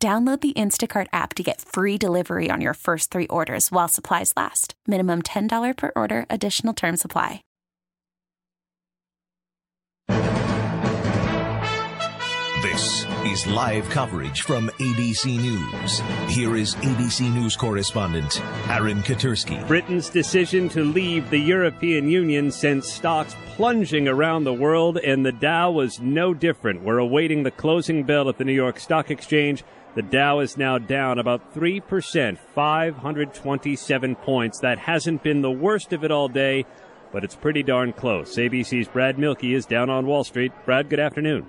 Download the Instacart app to get free delivery on your first three orders while supplies last. Minimum $10 per order, additional term supply. This is live coverage from ABC News. Here is ABC News correspondent Aaron Katersky. Britain's decision to leave the European Union sent stocks plunging around the world, and the Dow was no different. We're awaiting the closing bell at the New York Stock Exchange. The Dow is now down about 3%, 527 points. That hasn't been the worst of it all day, but it's pretty darn close. ABC's Brad Mielke is down on Wall Street. Brad, good afternoon.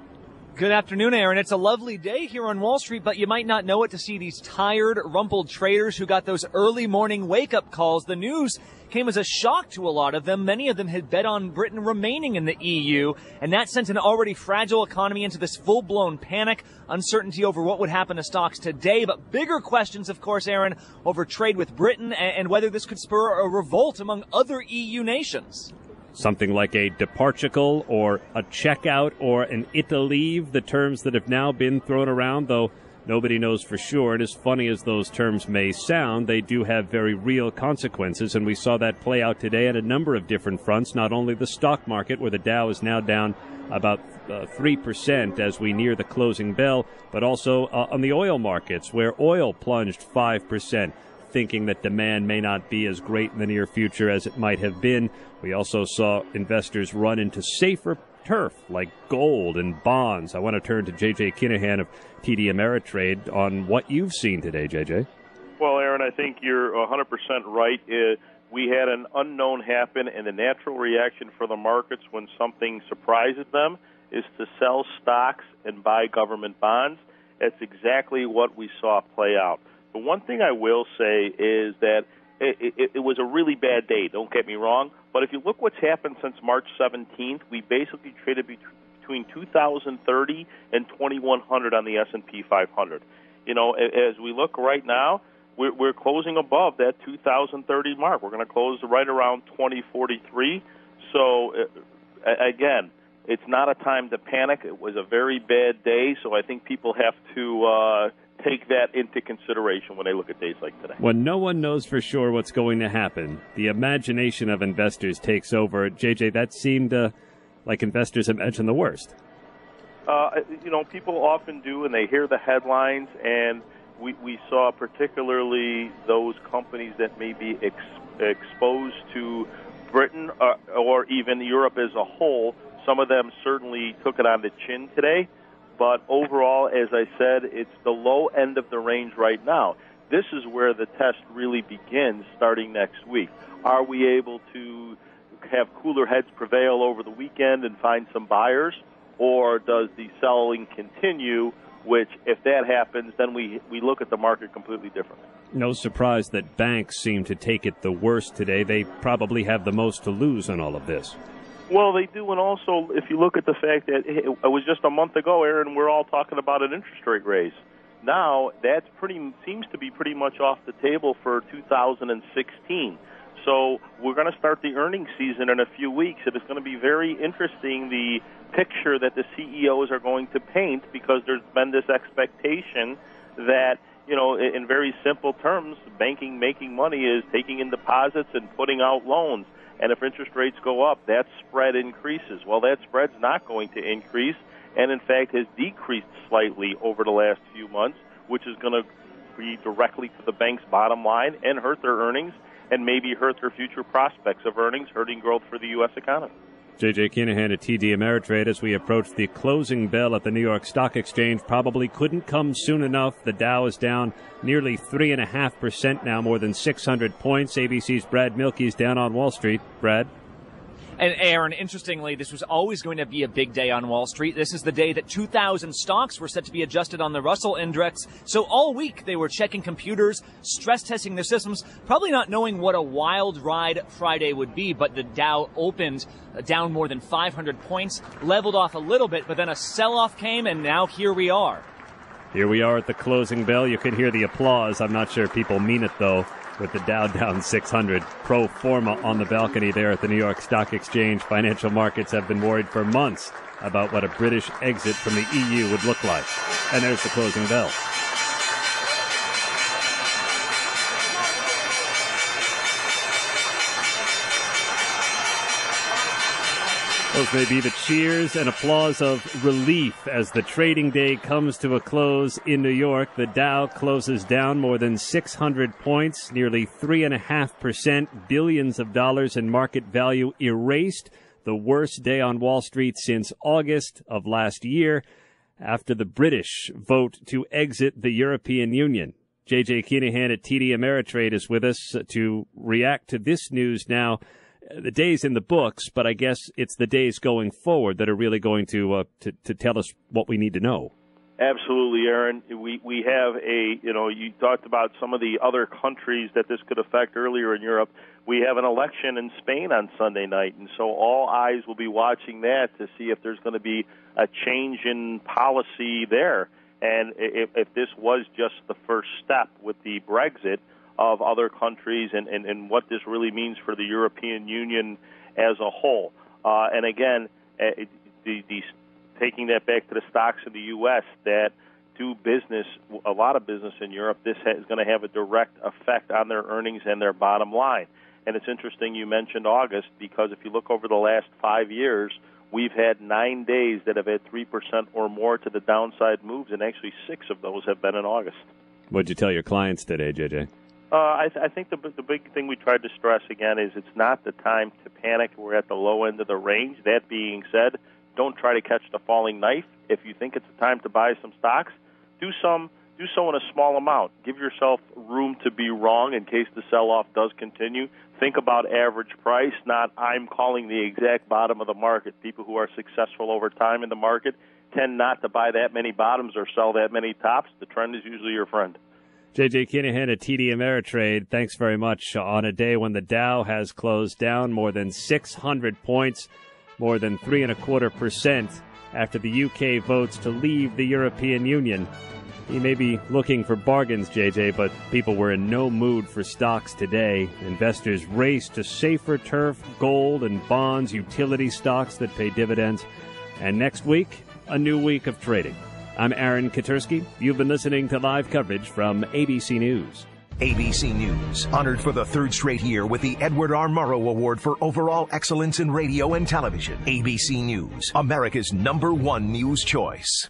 Good afternoon, Aaron. It's a lovely day here on Wall Street, but you might not know it to see these tired, rumpled traders who got those early morning wake up calls. The news came as a shock to a lot of them. Many of them had bet on Britain remaining in the EU, and that sent an already fragile economy into this full blown panic, uncertainty over what would happen to stocks today. But bigger questions, of course, Aaron, over trade with Britain and whether this could spur a revolt among other EU nations something like a Departugal or a Czechout or an leave, the terms that have now been thrown around, though nobody knows for sure. And as funny as those terms may sound, they do have very real consequences. And we saw that play out today at a number of different fronts, not only the stock market, where the Dow is now down about uh, 3% as we near the closing bell, but also uh, on the oil markets, where oil plunged 5% thinking that demand may not be as great in the near future as it might have been. We also saw investors run into safer turf like gold and bonds. I want to turn to JJ Kinahan of TD Ameritrade on what you've seen today, JJ. Well, Aaron, I think you're 100% right. Uh, we had an unknown happen, and the natural reaction for the markets when something surprises them is to sell stocks and buy government bonds. That's exactly what we saw play out. The one thing I will say is that it, it, it was a really bad day. Don't get me wrong, but if you look what's happened since March 17th, we basically traded between 2,030 and 2,100 on the S&P 500. You know, as we look right now, we're, we're closing above that 2,030 mark. We're going to close right around 2043. So, uh, again, it's not a time to panic. It was a very bad day, so I think people have to uh, take that into consideration when they look at days like today. When no one knows for sure what's going to happen, the imagination of investors takes over. JJ, that seemed uh, like investors imagine the worst. Uh, you know, people often do, and they hear the headlines, and we, we saw particularly those companies that may be ex- exposed to Britain or, uh, or even Europe as a whole. Some of them certainly took it on the chin today but overall, as I said, it's the low end of the range right now. This is where the test really begins starting next week. Are we able to have cooler heads prevail over the weekend and find some buyers, or does the selling continue? Which, if that happens, then we, we look at the market completely differently. No surprise that banks seem to take it the worst today. They probably have the most to lose in all of this. Well, they do, and also if you look at the fact that it was just a month ago, Aaron, we're all talking about an interest rate raise. Now that's pretty seems to be pretty much off the table for 2016. So we're going to start the earnings season in a few weeks. It is going to be very interesting the picture that the CEOs are going to paint because there's been this expectation that you know, in very simple terms, banking making money is taking in deposits and putting out loans. And if interest rates go up, that spread increases. Well, that spread's not going to increase, and in fact has decreased slightly over the last few months, which is going to be directly to the bank's bottom line and hurt their earnings and maybe hurt their future prospects of earnings, hurting growth for the U.S. economy. JJ Kinahan at TD Ameritrade as we approach the closing bell at the New York Stock Exchange probably couldn't come soon enough. The Dow is down nearly 3.5% now, more than 600 points. ABC's Brad Mielke is down on Wall Street. Brad? And Aaron, interestingly, this was always going to be a big day on Wall Street. This is the day that 2,000 stocks were set to be adjusted on the Russell Index. So all week they were checking computers, stress testing their systems, probably not knowing what a wild ride Friday would be. But the Dow opened uh, down more than 500 points, leveled off a little bit, but then a sell-off came, and now here we are. Here we are at the closing bell. You can hear the applause. I'm not sure people mean it though with the Dow down 600 pro forma on the balcony there at the New York Stock Exchange. Financial markets have been worried for months about what a British exit from the EU would look like. And there's the closing bell. Those may be the cheers and applause of relief as the trading day comes to a close in New York. The Dow closes down more than 600 points, nearly 3.5%, billions of dollars in market value erased. The worst day on Wall Street since August of last year after the British vote to exit the European Union. JJ Kinahan at TD Ameritrade is with us to react to this news now the days in the books, but I guess it's the days going forward that are really going to uh, to, to tell us what we need to know. Absolutely, Aaron. We we have a you know you talked about some of the other countries that this could affect earlier in Europe. We have an election in Spain on Sunday night, and so all eyes will be watching that to see if there's going to be a change in policy there. And if, if this was just the first step with the Brexit, of other countries and, and, and what this really means for the European Union as a whole. Uh, and again, uh, the, the, taking that back to the stocks in the U.S. that do business, a lot of business in Europe, this is going to have a direct effect on their earnings and their bottom line. And it's interesting you mentioned August because if you look over the last five years, we've had nine days that have had 3% or more to the downside moves, and actually six of those have been in August. What'd you tell your clients today, JJ? Uh, I, th- I think the the big thing we tried to stress again is it's not the time to panic. We're at the low end of the range. That being said, don't try to catch the falling knife. If you think it's the time to buy some stocks, do some do so in a small amount. Give yourself room to be wrong in case the sell-off does continue. Think about average price, not I'm calling the exact bottom of the market. People who are successful over time in the market tend not to buy that many bottoms or sell that many tops. The trend is usually your friend. JJ Kinahan at TD Ameritrade, thanks very much on a day when the Dow has closed down more than 600 points, more than three and a quarter percent after the UK votes to leave the European Union. He may be looking for bargains, JJ, but people were in no mood for stocks today. Investors raced to safer turf, gold, and bonds, utility stocks that pay dividends. And next week, a new week of trading. I'm Aaron Katersky. You've been listening to live coverage from ABC News. ABC News, honored for the third straight year with the Edward R. Murrow Award for Overall Excellence in Radio and Television. ABC News, America's number one news choice.